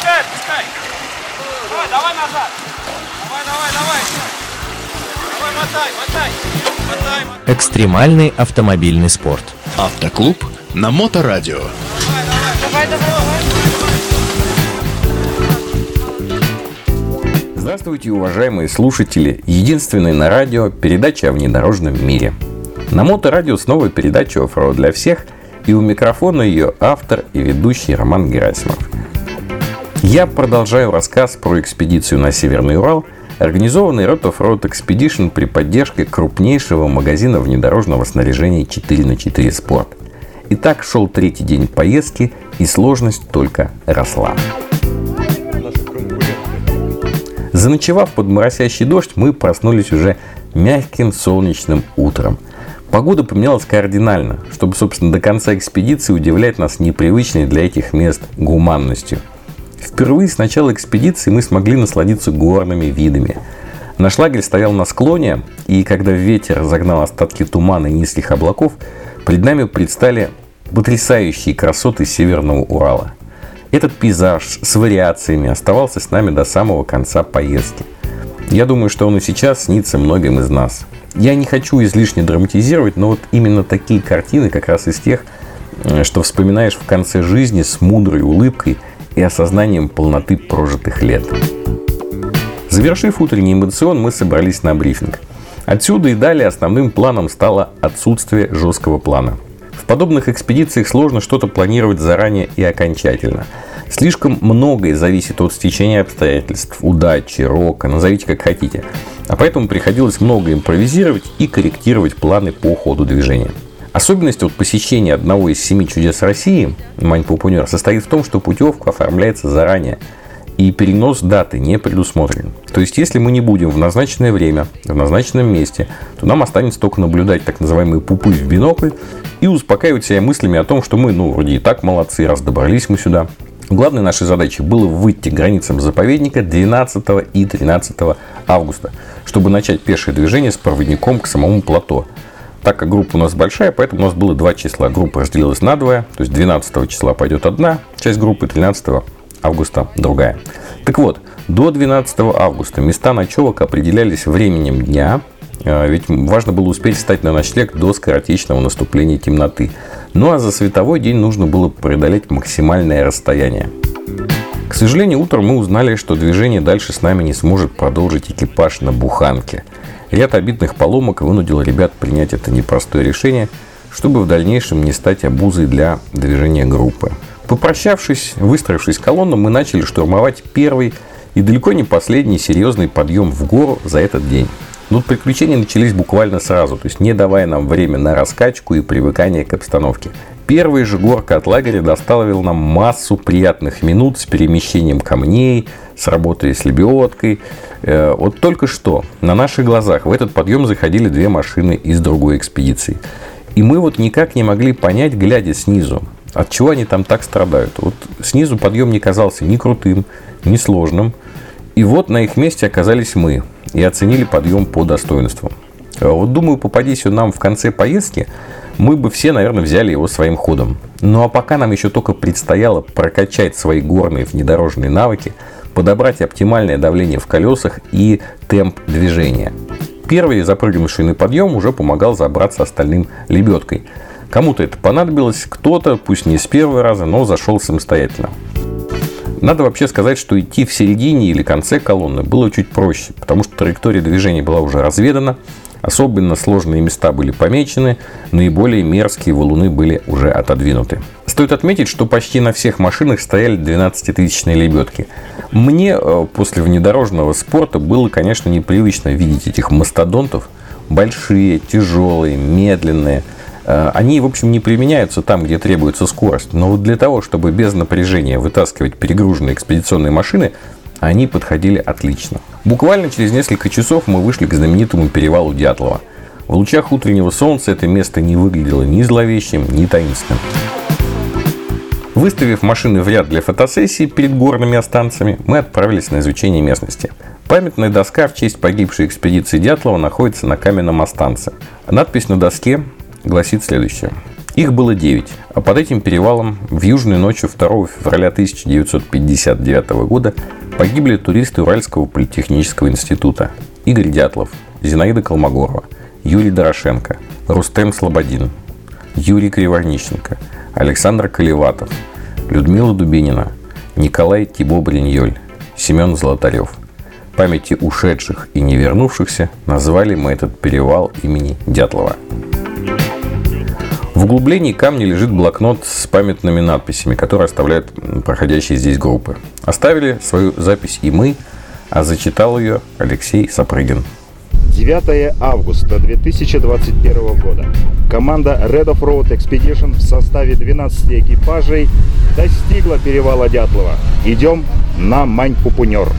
отпускай, отпускай. Давай, давай назад. Давай, давай, давай. Давай, мотай, мотай. Мотай, мотай. Экстремальный автомобильный спорт. Автоклуб на Моторадио. Давай, давай, давай. Здравствуйте, уважаемые слушатели! Единственной на радио передача о внедорожном мире. На Моторадио снова передача «Оффроуд для всех» и у микрофона ее автор и ведущий Роман Герасимов. Я продолжаю рассказ про экспедицию на Северный Урал, организованный Road Off-Road Expedition при поддержке крупнейшего магазина внедорожного снаряжения 4 на 4 Sport. Итак, шел третий день поездки, и сложность только росла. Заночевав под моросящий дождь, мы проснулись уже мягким солнечным утром. Погода поменялась кардинально, чтобы, собственно, до конца экспедиции удивлять нас непривычной для этих мест гуманностью. Впервые с начала экспедиции мы смогли насладиться горными видами. Наш лагерь стоял на склоне, и когда ветер разогнал остатки тумана и низких облаков, перед нами предстали потрясающие красоты Северного Урала – этот пейзаж с вариациями оставался с нами до самого конца поездки. Я думаю, что он и сейчас снится многим из нас. Я не хочу излишне драматизировать, но вот именно такие картины как раз из тех, э, что вспоминаешь в конце жизни с мудрой улыбкой и осознанием полноты прожитых лет. Завершив утренний эмоцион, мы собрались на брифинг. Отсюда и далее основным планом стало отсутствие жесткого плана – в подобных экспедициях сложно что-то планировать заранее и окончательно. Слишком многое зависит от стечения обстоятельств, удачи, рока, назовите как хотите. А поэтому приходилось много импровизировать и корректировать планы по ходу движения. Особенность от посещения одного из семи чудес России, Мань Пупунер, состоит в том, что путевка оформляется заранее – и перенос даты не предусмотрен. То есть, если мы не будем в назначенное время, в назначенном месте, то нам останется только наблюдать так называемые пупы в бинокль и успокаивать себя мыслями о том, что мы, ну, вроде и так молодцы, раз добрались мы сюда. Главной нашей задачей было выйти к границам заповедника 12 и 13 августа, чтобы начать пешее движение с проводником к самому плато. Так как группа у нас большая, поэтому у нас было два числа. Группа разделилась на двое, то есть 12 числа пойдет одна часть группы, 13 августа другая. Так вот, до 12 августа места ночевок определялись временем дня, а, ведь важно было успеть встать на ночлег до скоротечного наступления темноты. Ну а за световой день нужно было преодолеть максимальное расстояние. К сожалению, утром мы узнали, что движение дальше с нами не сможет продолжить экипаж на Буханке. Ряд обидных поломок вынудил ребят принять это непростое решение, чтобы в дальнейшем не стать обузой для движения группы. Попрощавшись, выстроившись колонну, мы начали штурмовать первый и далеко не последний серьезный подъем в гору за этот день. Но приключения начались буквально сразу, то есть не давая нам время на раскачку и привыкание к обстановке. Первая же горка от лагеря доставила нам массу приятных минут с перемещением камней, с работой с лебедкой. Э, вот только что на наших глазах в этот подъем заходили две машины из другой экспедиции. И мы вот никак не могли понять, глядя снизу, от чего они там так страдают? Вот снизу подъем не казался ни крутым, ни сложным. И вот на их месте оказались мы и оценили подъем по достоинству. А вот думаю, попадись он нам в конце поездки, мы бы все, наверное, взяли его своим ходом. Ну а пока нам еще только предстояло прокачать свои горные внедорожные навыки, подобрать оптимальное давление в колесах и темп движения. Первый запрыгнувший на подъем уже помогал забраться остальным лебедкой – Кому-то это понадобилось, кто-то, пусть не с первого раза, но зашел самостоятельно. Надо вообще сказать, что идти в середине или конце колонны было чуть проще, потому что траектория движения была уже разведана, особенно сложные места были помечены, наиболее мерзкие валуны были уже отодвинуты. Стоит отметить, что почти на всех машинах стояли 12-тысячные лебедки. Мне э, после внедорожного спорта было, конечно, непривычно видеть этих мастодонтов. Большие, тяжелые, медленные – Э, они, в общем, не применяются там, где требуется скорость. Но вот для того, чтобы без напряжения вытаскивать перегруженные экспедиционные машины, они подходили отлично. Буквально через несколько часов мы вышли к знаменитому перевалу Дятлова. В лучах утреннего солнца это место не выглядело ни зловещим, ни таинственным. Выставив машины в ряд для фотосессии перед горными останциями, мы отправились на изучение местности. Памятная доска в честь погибшей экспедиции Дятлова находится на каменном останце. Надпись на доске гласит следующее. Их было 9, а под этим перевалом в южной ночью 2 февраля 1959 года погибли туристы Уральского политехнического института Игорь Дятлов, Зинаида Колмогорова, Юрий Дорошенко, Рустем Слободин, Юрий Криворниченко, Александр Колеватов, Людмила Дубинина, Николай Тибо-Бриньоль, Семен Золотарев. Памяти ушедших и не вернувшихся назвали мы этот перевал имени Дятлова. В углублении камня лежит блокнот с памятными надписями, которые оставляют проходящие здесь группы. Оставили свою запись и мы, а зачитал ее Алексей Сапрыгин. 9 августа 2021 года. Команда Red of Road Expedition в составе 12 экипажей достигла перевала Дятлова. Идем на Мань-Пупунер.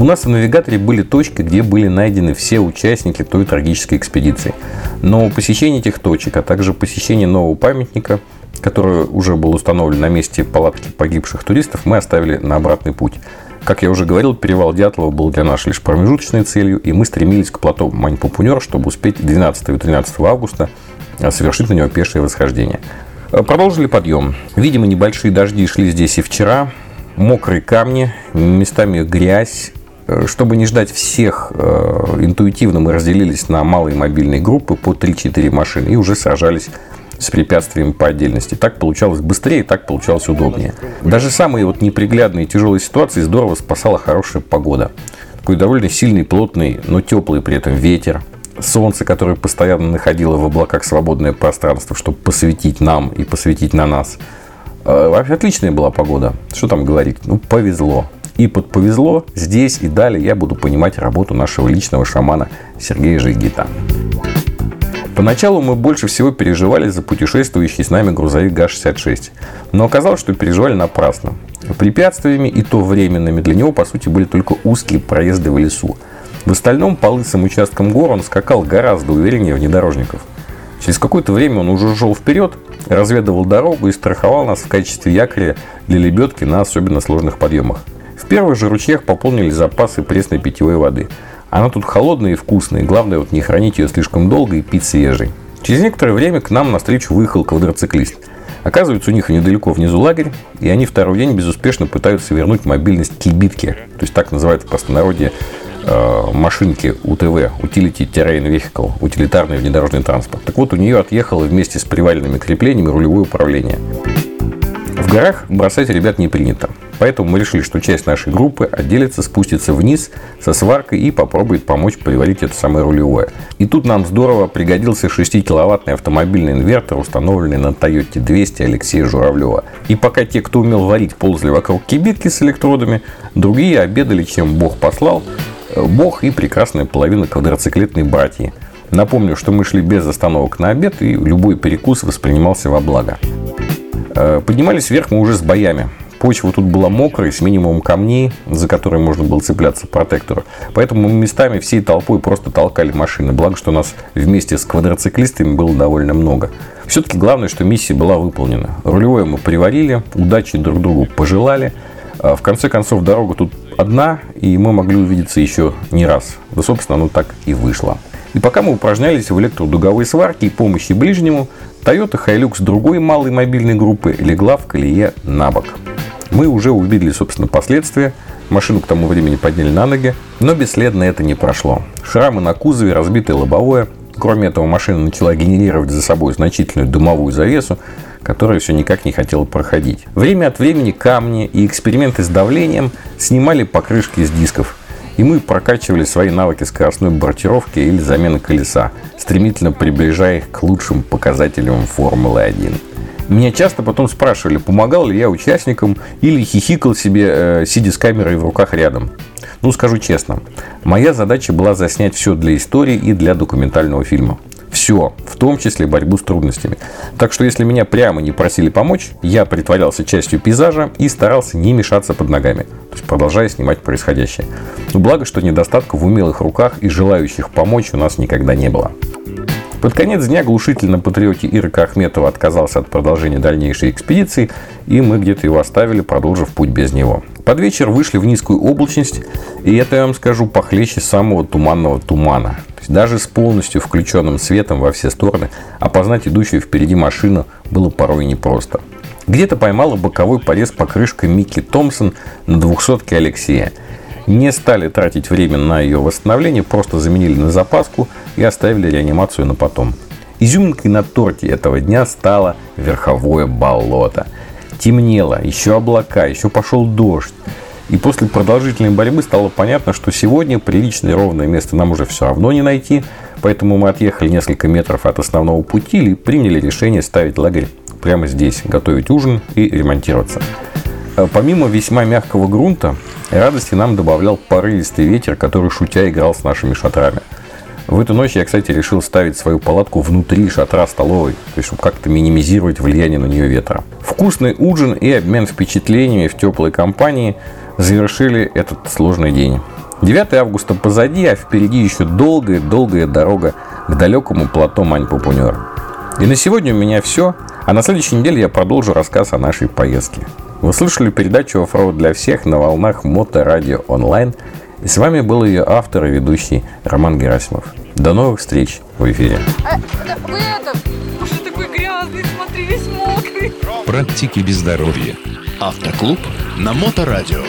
У нас в навигаторе были точки, где были найдены все участники той трагической экспедиции. Но посещение этих точек, а также посещение нового памятника, который уже был установлен на месте палатки погибших туристов, мы оставили на обратный путь. Как я уже говорил, перевал Дятлова был для нас лишь промежуточной целью, и мы стремились к плато Мань-Пупунер, чтобы успеть 12 и 13 августа совершить на него пешее восхождение. Продолжили подъем. Видимо, небольшие дожди шли здесь и вчера. Мокрые камни, местами грязь, чтобы не ждать всех, э, интуитивно мы разделились на малые мобильные группы по 3-4 машины и уже сражались с препятствиями по отдельности. Так получалось быстрее, так получалось удобнее. Даже самые вот неприглядные тяжелые ситуации здорово спасала хорошая погода. Такой довольно сильный, плотный, но теплый при этом ветер. Солнце, которое постоянно находило в облаках свободное пространство, чтобы посветить нам и посветить на нас. Э, вообще отличная была погода. Что там говорить? Ну, повезло. И под повезло, здесь и далее я буду понимать работу нашего личного шамана Сергея Жигита. Поначалу мы больше всего переживали за путешествующий с нами грузовик ГА-66. Но оказалось, что переживали напрасно. Препятствиями и то временными для него, по сути, были только узкие проезды в лесу. В остальном по лысым участкам гор он скакал гораздо увереннее внедорожников. Через какое-то время он уже шел вперед, разведывал дорогу и страховал нас в качестве якоря для лебедки на особенно сложных подъемах. В первых же ручьях пополнили запасы пресной питьевой воды. Она тут холодная и вкусная, главное вот не хранить ее слишком долго и пить свежей. Через некоторое время к нам навстречу выехал квадроциклист. Оказывается, у них недалеко внизу лагерь, и они второй день безуспешно пытаются вернуть мобильность кибитке, то есть так называют в простонародье э, машинки УТВ, Utility Terrain Vehicle, утилитарный внедорожный транспорт. Так вот, у нее отъехало вместе с привальными креплениями рулевое управление. В горах бросать ребят не принято. Поэтому мы решили, что часть нашей группы отделится, спустится вниз со сваркой и попробует помочь приварить это самое рулевое. И тут нам здорово пригодился 6-киловаттный автомобильный инвертор, установленный на Toyota 200 Алексея Журавлева. И пока те, кто умел варить, ползали вокруг кибитки с электродами, другие обедали, чем Бог послал, э, Бог и прекрасная половина квадроциклетной братьи. Напомню, что мы шли без остановок на обед, и любой перекус воспринимался во благо. Э, поднимались вверх мы уже с боями. Почва тут была мокрая, с минимумом камней, за которые можно было цепляться протектору. Поэтому мы местами всей толпой просто толкали машины. Благо, что нас вместе с квадроциклистами было довольно много. Все-таки главное, что миссия была выполнена. Рулевое мы приварили, удачи друг другу пожелали. А в конце концов, дорога тут одна, и мы могли увидеться еще не раз. Да, собственно, оно так и вышло. И пока мы упражнялись в электродуговой сварке и помощи ближнему, Toyota Hilux другой малой мобильной группы легла в колее на бок. Мы уже увидели, собственно, последствия. Машину к тому времени подняли на ноги, но бесследно это не прошло. Шрамы на кузове, разбитое лобовое. Кроме этого, машина начала генерировать за собой значительную дымовую завесу, которая все никак не хотела проходить. Время от времени камни и эксперименты с давлением снимали покрышки из дисков. И мы прокачивали свои навыки скоростной бортировки или замены колеса, стремительно приближая их к лучшим показателям Формулы-1. Меня часто потом спрашивали, помогал ли я участникам или хихикал себе, э, сидя с камерой в руках рядом. Ну, скажу честно, моя задача была заснять все для истории и для документального фильма. Все, в том числе борьбу с трудностями. Так что если меня прямо не просили помочь, я притворялся частью пейзажа и старался не мешаться под ногами, то есть продолжая снимать происходящее. Но благо, что недостатка в умелых руках и желающих помочь у нас никогда не было. Под конец дня глушитель на патриоте Ирка Ахметова отказался от продолжения дальнейшей экспедиции, и мы где-то его оставили, продолжив путь без него. Под вечер вышли в низкую облачность, и это, я вам скажу, похлеще самого туманного тумана. То есть даже с полностью включенным светом во все стороны опознать идущую впереди машину было порой непросто. Где-то поймала боковой порез покрышкой Микки Томпсон на 200 Алексея. Не стали тратить время на ее восстановление, просто заменили на запаску и оставили реанимацию на потом. Изюминкой на торте этого дня стало верховое болото. Темнело, еще облака, еще пошел дождь. И после продолжительной борьбы стало понятно, что сегодня приличное ровное место нам уже все равно не найти, поэтому мы отъехали несколько метров от основного пути и приняли решение ставить лагерь прямо здесь, готовить ужин и ремонтироваться. Э, помимо весьма мягкого грунта, радости нам добавлял порывистый ветер, который шутя играл с нашими шатрами. В эту ночь я, кстати, решил ставить свою палатку внутри шатра столовой, то есть, чтобы как-то минимизировать влияние на нее ветра. Вкусный ужин и обмен впечатлениями в теплой компании завершили этот сложный день. 9 августа позади, а впереди еще долгая-долгая дорога к далекому плато Мань-Пупунер. И на сегодня у меня все. А на следующей неделе я продолжу рассказ о нашей поездке. Вы слышали передачу «Оффроуд для всех» на волнах Моторадио онлайн. И с вами был ее автор и ведущий Роман Герасимов. До новых встреч в эфире. А, да, вы это, уже такой грязный, смотри, весь мокрый. Практики без здоровья. Автоклуб на Моторадио.